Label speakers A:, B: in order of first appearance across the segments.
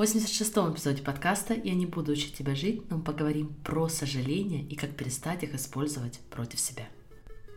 A: В 86-м эпизоде подкаста «Я не буду учить тебя жить», но мы поговорим про сожаления и как перестать их использовать против себя.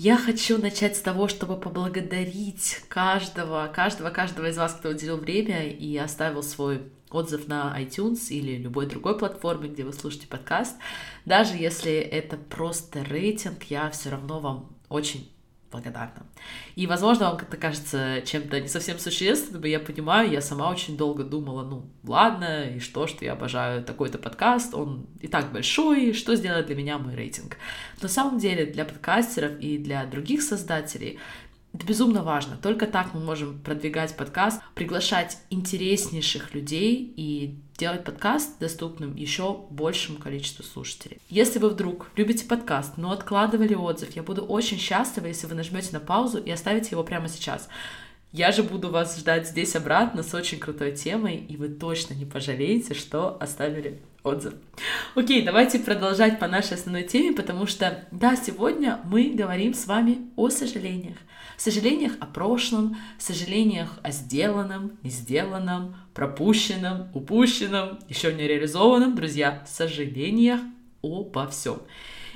A: Я хочу начать с того, чтобы поблагодарить каждого, каждого, каждого из вас, кто уделил время и оставил свой отзыв на iTunes или любой другой платформе, где вы слушаете подкаст. Даже если это просто рейтинг, я все равно вам очень благодарна. И, возможно, вам это кажется чем-то не совсем существенным, я понимаю, я сама очень долго думала, ну, ладно, и что, что я обожаю такой-то подкаст, он и так большой, что сделает для меня мой рейтинг. Но на самом деле для подкастеров и для других создателей это безумно важно. Только так мы можем продвигать подкаст, приглашать интереснейших людей и делать подкаст доступным еще большему количеству слушателей. Если вы вдруг любите подкаст, но откладывали отзыв, я буду очень счастлива, если вы нажмете на паузу и оставите его прямо сейчас. Я же буду вас ждать здесь обратно с очень крутой темой, и вы точно не пожалеете, что оставили отзыв. Окей, давайте продолжать по нашей основной теме, потому что, да, сегодня мы говорим с вами о сожалениях сожалениях о прошлом, сожалениях о сделанном, не сделанном, пропущенном, упущенном, еще не реализованном, друзья, сожалениях обо всем.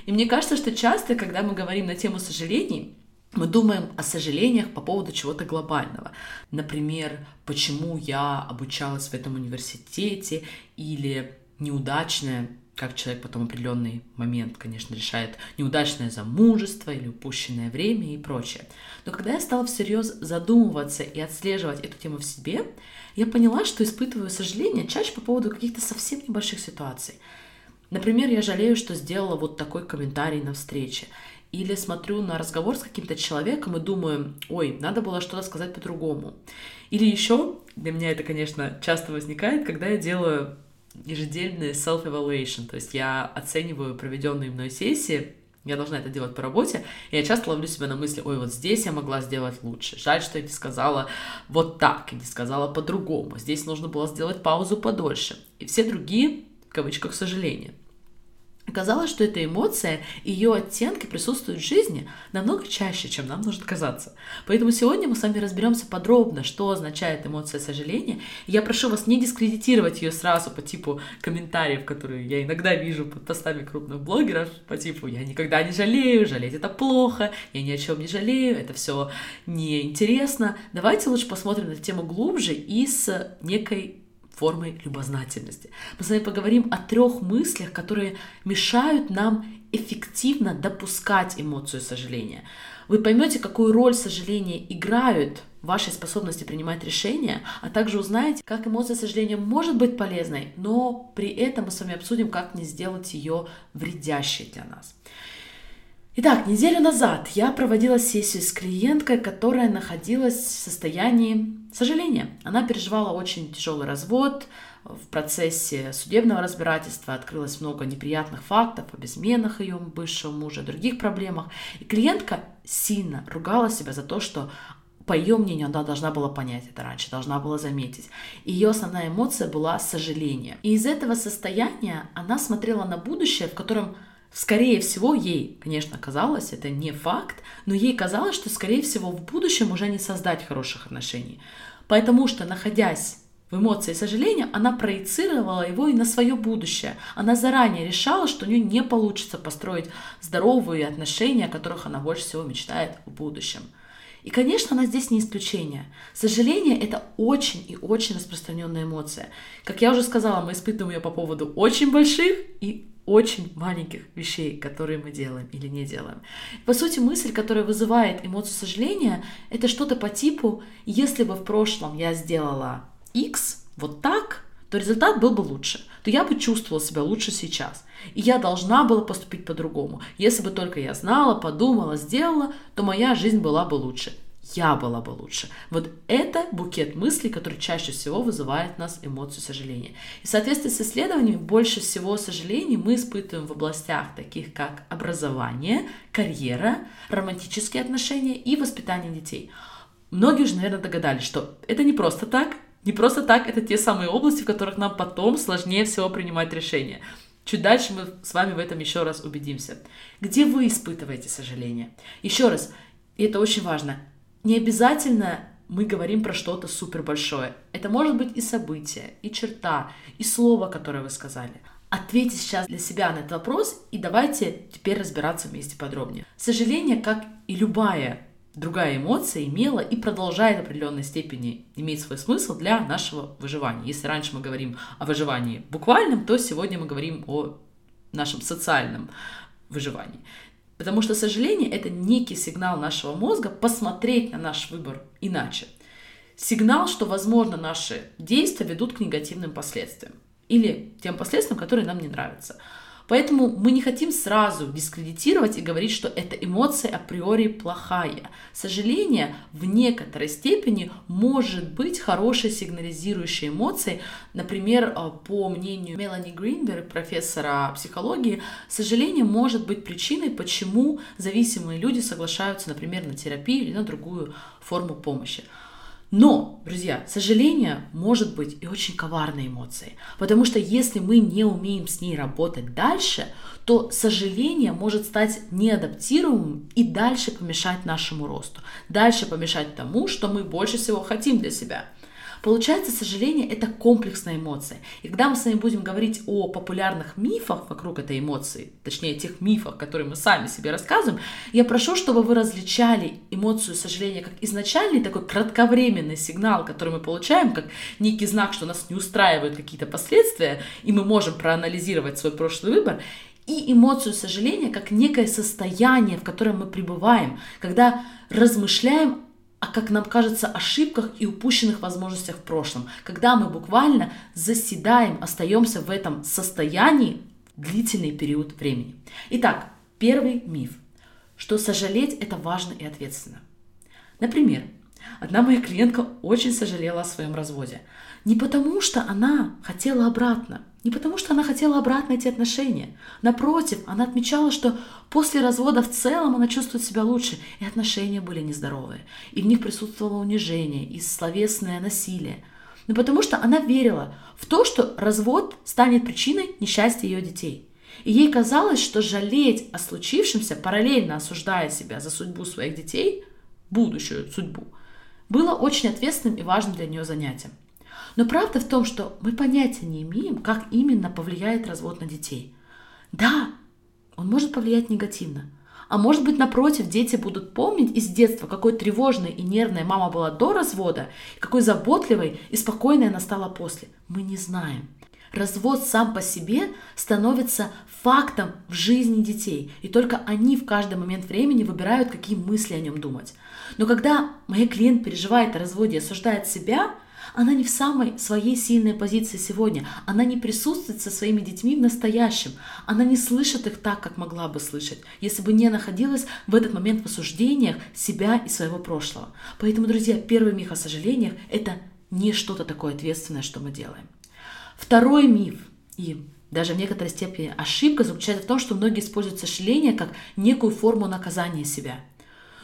A: И мне кажется, что часто, когда мы говорим на тему сожалений, мы думаем о сожалениях по поводу чего-то глобального. Например, почему я обучалась в этом университете или неудачная как человек потом определенный момент, конечно, решает неудачное замужество или упущенное время и прочее. Но когда я стала всерьез задумываться и отслеживать эту тему в себе, я поняла, что испытываю сожаление чаще по поводу каких-то совсем небольших ситуаций. Например, я жалею, что сделала вот такой комментарий на встрече. Или смотрю на разговор с каким-то человеком и думаю, ой, надо было что-то сказать по-другому. Или еще, для меня это, конечно, часто возникает, когда я делаю ежедневный self-evaluation, то есть я оцениваю проведенные мной сессии, я должна это делать по работе, и я часто ловлю себя на мысли, ой, вот здесь я могла сделать лучше, жаль, что я не сказала вот так, и не сказала по-другому, здесь нужно было сделать паузу подольше, и все другие, в кавычках, сожаления. Оказалось, что эта эмоция, ее оттенки присутствуют в жизни намного чаще, чем нам нужно казаться. Поэтому сегодня мы с вами разберемся подробно, что означает эмоция сожаления. Я прошу вас не дискредитировать ее сразу по типу комментариев, которые я иногда вижу под постами крупных блогеров, по типу «я никогда не жалею», «жалеть это плохо», «я ни о чем не жалею», «это все неинтересно». Давайте лучше посмотрим на тему глубже и с некой формой любознательности. Мы с вами поговорим о трех мыслях, которые мешают нам эффективно допускать эмоцию сожаления. Вы поймете, какую роль сожаления играют в вашей способности принимать решения, а также узнаете, как эмоция сожаления может быть полезной, но при этом мы с вами обсудим, как не сделать ее вредящей для нас. Итак, неделю назад я проводила сессию с клиенткой, которая находилась в состоянии сожаления. Она переживала очень тяжелый развод, в процессе судебного разбирательства открылось много неприятных фактов об изменах ее бывшего мужа, других проблемах. И клиентка сильно ругала себя за то, что по ее мнению, она должна была понять это раньше, должна была заметить. Ее основная эмоция была сожаление. И из этого состояния она смотрела на будущее, в котором Скорее всего, ей, конечно, казалось, это не факт, но ей казалось, что, скорее всего, в будущем уже не создать хороших отношений. Потому что, находясь в эмоции сожаления, она проецировала его и на свое будущее. Она заранее решала, что у нее не получится построить здоровые отношения, о которых она больше всего мечтает в будущем. И, конечно, она здесь не исключение. Сожаление – это очень и очень распространенная эмоция. Как я уже сказала, мы испытываем ее по поводу очень больших и очень маленьких вещей, которые мы делаем или не делаем. По сути, мысль, которая вызывает эмоцию сожаления, это что-то по типу «если бы в прошлом я сделала X вот так, то результат был бы лучше, то я бы чувствовала себя лучше сейчас. И я должна была поступить по-другому. Если бы только я знала, подумала, сделала, то моя жизнь была бы лучше. Я была бы лучше. Вот это букет мыслей, который чаще всего вызывает в нас эмоцию сожаления. И в соответствии с исследованиями, больше всего сожалений мы испытываем в областях таких как образование, карьера, романтические отношения и воспитание детей. Многие уже, наверное, догадались, что это не просто так, не просто так, это те самые области, в которых нам потом сложнее всего принимать решения. Чуть дальше мы с вами в этом еще раз убедимся. Где вы испытываете сожаление? Еще раз, и это очень важно, не обязательно мы говорим про что-то супер большое. Это может быть и событие, и черта, и слово, которое вы сказали. Ответьте сейчас для себя на этот вопрос и давайте теперь разбираться вместе подробнее. Сожаление, как и любая другая эмоция, имела и продолжает в определенной степени иметь свой смысл для нашего выживания. Если раньше мы говорим о выживании буквальном, то сегодня мы говорим о нашем социальном выживании. Потому что сожаление — это некий сигнал нашего мозга посмотреть на наш выбор иначе. Сигнал, что, возможно, наши действия ведут к негативным последствиям или тем последствиям, которые нам не нравятся. Поэтому мы не хотим сразу дискредитировать и говорить, что эта эмоция априори плохая. Сожаление в некоторой степени может быть хорошей сигнализирующей эмоцией. Например, э, по мнению Мелани Гринберг, профессора психологии, сожаление может быть причиной, почему зависимые люди соглашаются, например, на терапию или на другую форму помощи. Но, друзья, сожаление может быть и очень коварной эмоцией, потому что если мы не умеем с ней работать дальше, то сожаление может стать неадаптируемым и дальше помешать нашему росту, дальше помешать тому, что мы больше всего хотим для себя – Получается, сожаление — это комплексная эмоция. И когда мы с вами будем говорить о популярных мифах вокруг этой эмоции, точнее, тех мифах, которые мы сами себе рассказываем, я прошу, чтобы вы различали эмоцию сожаления как изначальный такой кратковременный сигнал, который мы получаем, как некий знак, что нас не устраивают какие-то последствия, и мы можем проанализировать свой прошлый выбор, и эмоцию сожаления как некое состояние, в котором мы пребываем, когда размышляем а как нам кажется, ошибках и упущенных возможностях в прошлом, когда мы буквально заседаем, остаемся в этом состоянии длительный период времени. Итак, первый миф, что сожалеть это важно и ответственно. Например, одна моя клиентка очень сожалела о своем разводе. Не потому, что она хотела обратно, не потому, что она хотела обратно эти отношения. Напротив, она отмечала, что после развода в целом она чувствует себя лучше, и отношения были нездоровые, и в них присутствовало унижение и словесное насилие. Но потому что она верила в то, что развод станет причиной несчастья ее детей. И ей казалось, что жалеть о случившемся, параллельно осуждая себя за судьбу своих детей, будущую судьбу, было очень ответственным и важным для нее занятием. Но правда в том, что мы понятия не имеем, как именно повлияет развод на детей. Да, он может повлиять негативно. А может быть, напротив, дети будут помнить из детства, какой тревожной и нервной мама была до развода, какой заботливой и спокойной она стала после. Мы не знаем. Развод сам по себе становится фактом в жизни детей, и только они в каждый момент времени выбирают, какие мысли о нем думать. Но когда моя клиент переживает о разводе и осуждает себя, она не в самой своей сильной позиции сегодня. Она не присутствует со своими детьми в настоящем. Она не слышит их так, как могла бы слышать, если бы не находилась в этот момент в осуждениях себя и своего прошлого. Поэтому, друзья, первый миф о сожалениях – это не что-то такое ответственное, что мы делаем. Второй миф, и даже в некоторой степени ошибка заключается в том, что многие используют сожаление как некую форму наказания себя –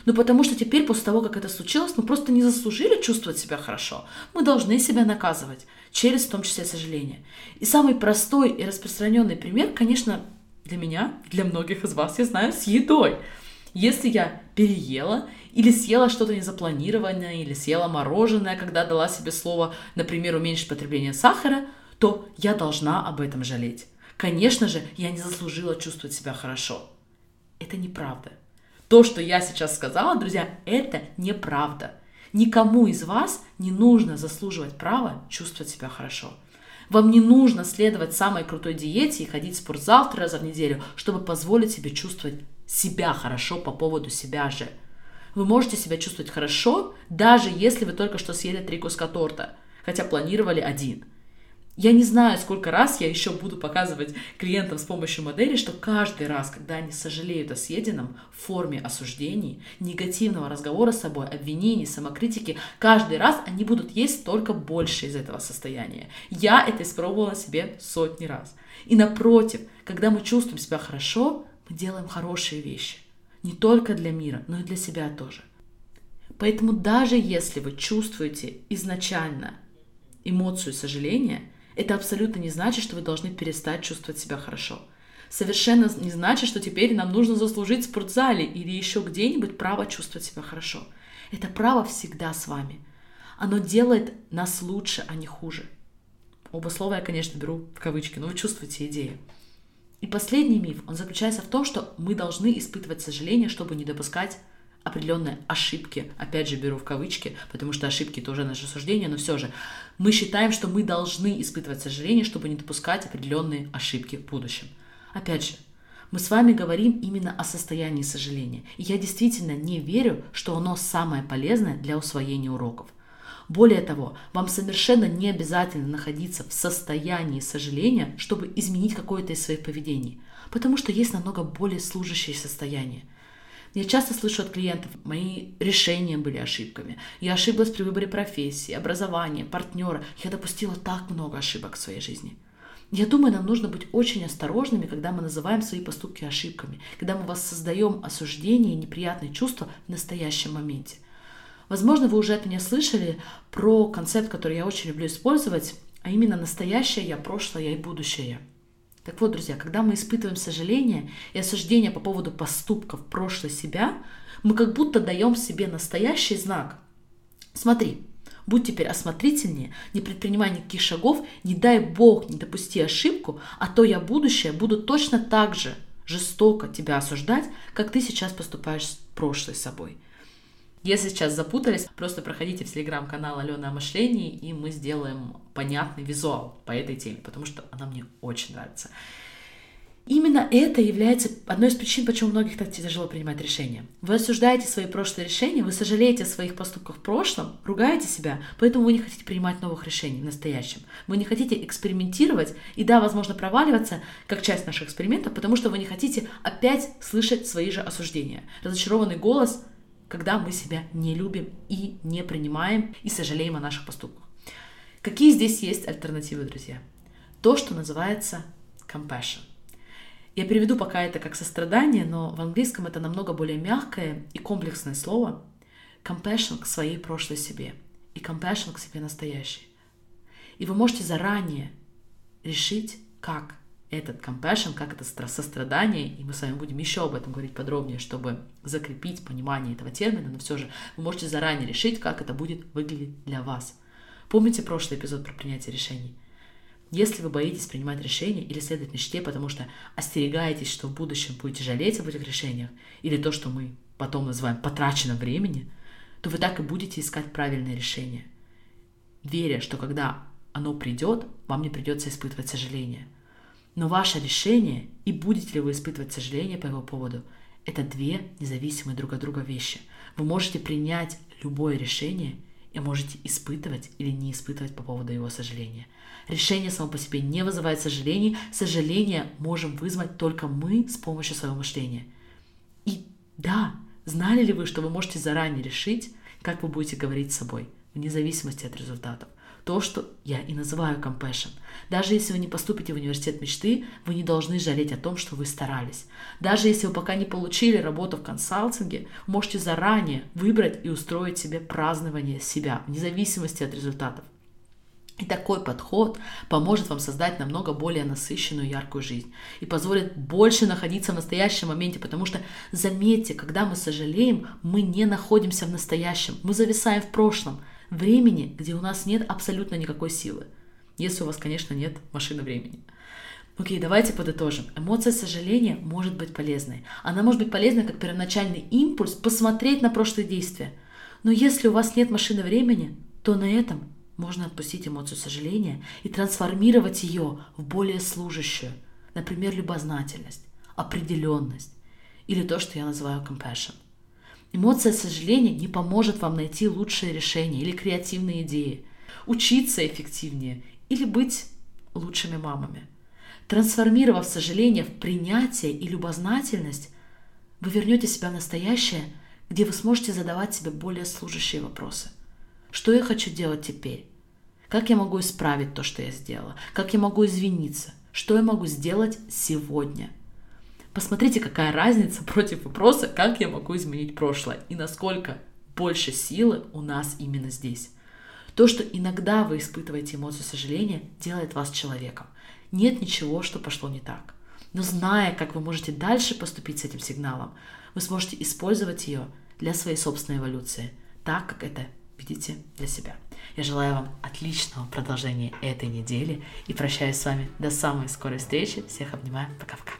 A: ну потому что теперь, после того, как это случилось, мы просто не заслужили чувствовать себя хорошо. Мы должны себя наказывать, через в том числе сожаление. И самый простой и распространенный пример, конечно, для меня, для многих из вас, я знаю, с едой. Если я переела или съела что-то незапланированное, или съела мороженое, когда дала себе слово, например, уменьшить потребление сахара, то я должна об этом жалеть. Конечно же, я не заслужила чувствовать себя хорошо. Это неправда. То, что я сейчас сказала, друзья, это неправда. Никому из вас не нужно заслуживать права чувствовать себя хорошо. Вам не нужно следовать самой крутой диете и ходить в спортзал три раза в неделю, чтобы позволить себе чувствовать себя хорошо по поводу себя же. Вы можете себя чувствовать хорошо, даже если вы только что съели три куска торта, хотя планировали один. Я не знаю, сколько раз я еще буду показывать клиентам с помощью модели, что каждый раз, когда они сожалеют о съеденном в форме осуждений, негативного разговора с собой, обвинений, самокритики, каждый раз они будут есть только больше из этого состояния. Я это испробовала себе сотни раз. И напротив, когда мы чувствуем себя хорошо, мы делаем хорошие вещи. Не только для мира, но и для себя тоже. Поэтому даже если вы чувствуете изначально эмоцию сожаления, это абсолютно не значит, что вы должны перестать чувствовать себя хорошо. Совершенно не значит, что теперь нам нужно заслужить в спортзале или еще где-нибудь право чувствовать себя хорошо. Это право всегда с вами. Оно делает нас лучше, а не хуже. Оба слова я, конечно, беру в кавычки, но вы чувствуете идею. И последний миф, он заключается в том, что мы должны испытывать сожаление, чтобы не допускать определенные ошибки. Опять же, беру в кавычки, потому что ошибки это уже наше суждение, но все же мы считаем, что мы должны испытывать сожаление, чтобы не допускать определенные ошибки в будущем. Опять же, мы с вами говорим именно о состоянии сожаления. И я действительно не верю, что оно самое полезное для усвоения уроков. Более того, вам совершенно не обязательно находиться в состоянии сожаления, чтобы изменить какое-то из своих поведений, потому что есть намного более служащие состояния – я часто слышу от клиентов, мои решения были ошибками. Я ошиблась при выборе профессии, образования, партнера. Я допустила так много ошибок в своей жизни. Я думаю, нам нужно быть очень осторожными, когда мы называем свои поступки ошибками, когда мы воссоздаем осуждение и неприятные чувства в настоящем моменте. Возможно, вы уже от меня слышали про концепт, который я очень люблю использовать, а именно настоящее я, прошлое я и будущее я. Так вот, друзья, когда мы испытываем сожаление и осуждение по поводу поступков прошлой себя, мы как будто даем себе настоящий знак. Смотри, будь теперь осмотрительнее, не предпринимай никаких шагов, не дай Бог, не допусти ошибку, а то я будущее буду точно так же жестоко тебя осуждать, как ты сейчас поступаешь с прошлой собой. Если сейчас запутались, просто проходите в телеграм-канал Алена о мышлении, и мы сделаем понятный визуал по этой теме, потому что она мне очень нравится. Именно это является одной из причин, почему многих так тяжело принимать решения. Вы осуждаете свои прошлые решения, вы сожалеете о своих поступках в прошлом, ругаете себя, поэтому вы не хотите принимать новых решений в настоящем. Вы не хотите экспериментировать и, да, возможно, проваливаться, как часть наших экспериментов, потому что вы не хотите опять слышать свои же осуждения. Разочарованный голос – когда мы себя не любим и не принимаем и сожалеем о наших поступках. Какие здесь есть альтернативы, друзья? То, что называется compassion. Я переведу пока это как сострадание, но в английском это намного более мягкое и комплексное слово. Compassion к своей прошлой себе и compassion к себе настоящей. И вы можете заранее решить, как этот compassion, как это сострадание, и мы с вами будем еще об этом говорить подробнее, чтобы закрепить понимание этого термина, но все же вы можете заранее решить, как это будет выглядеть для вас. Помните прошлый эпизод про принятие решений? Если вы боитесь принимать решения или следовать мечте, потому что остерегаетесь, что в будущем будете жалеть об этих решениях, или то, что мы потом называем потраченным времени, то вы так и будете искать правильное решение, веря, что когда оно придет, вам не придется испытывать сожаление – но ваше решение и будете ли вы испытывать сожаление по его поводу, это две независимые друг от друга вещи. Вы можете принять любое решение и можете испытывать или не испытывать по поводу его сожаления. Решение само по себе не вызывает сожалений. Сожаление можем вызвать только мы с помощью своего мышления. И да, знали ли вы, что вы можете заранее решить, как вы будете говорить с собой, вне зависимости от результатов? То, что я и называю compassion. Даже если вы не поступите в университет мечты, вы не должны жалеть о том, что вы старались. Даже если вы пока не получили работу в консалтинге, можете заранее выбрать и устроить себе празднование себя, вне зависимости от результатов. И такой подход поможет вам создать намного более насыщенную яркую жизнь и позволит больше находиться в настоящем моменте, потому что, заметьте, когда мы сожалеем, мы не находимся в настоящем, мы зависаем в прошлом – времени, где у нас нет абсолютно никакой силы. Если у вас, конечно, нет машины времени. Окей, давайте подытожим. Эмоция сожаления может быть полезной. Она может быть полезной как первоначальный импульс посмотреть на прошлые действия. Но если у вас нет машины времени, то на этом можно отпустить эмоцию сожаления и трансформировать ее в более служащую. Например, любознательность, определенность или то, что я называю compassion – Эмоция сожаления не поможет вам найти лучшее решение или креативные идеи, учиться эффективнее или быть лучшими мамами. Трансформировав сожаление в принятие и любознательность, вы вернете себя в настоящее, где вы сможете задавать себе более служащие вопросы. Что я хочу делать теперь? Как я могу исправить то, что я сделала? Как я могу извиниться? Что я могу сделать сегодня? Посмотрите, какая разница против вопроса, как я могу изменить прошлое и насколько больше силы у нас именно здесь. То, что иногда вы испытываете эмоцию сожаления, делает вас человеком. Нет ничего, что пошло не так. Но зная, как вы можете дальше поступить с этим сигналом, вы сможете использовать ее для своей собственной эволюции, так как это видите для себя. Я желаю вам отличного продолжения этой недели и прощаюсь с вами до самой скорой встречи. Всех обнимаю. Пока-пока.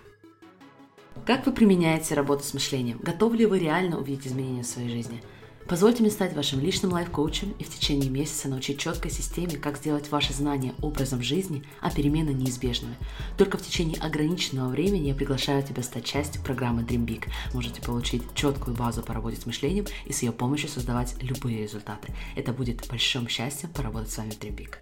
A: Как вы применяете работу с мышлением? Готовы ли вы реально увидеть изменения в своей жизни? Позвольте мне стать вашим личным лайф-коучем и в течение месяца научить четкой системе, как сделать ваши знания образом жизни, а перемены неизбежными. Только в течение ограниченного времени я приглашаю тебя стать частью программы Dream Big. Можете получить четкую базу по работе с мышлением и с ее помощью создавать любые результаты. Это будет большим счастьем поработать с вами в Dream Big.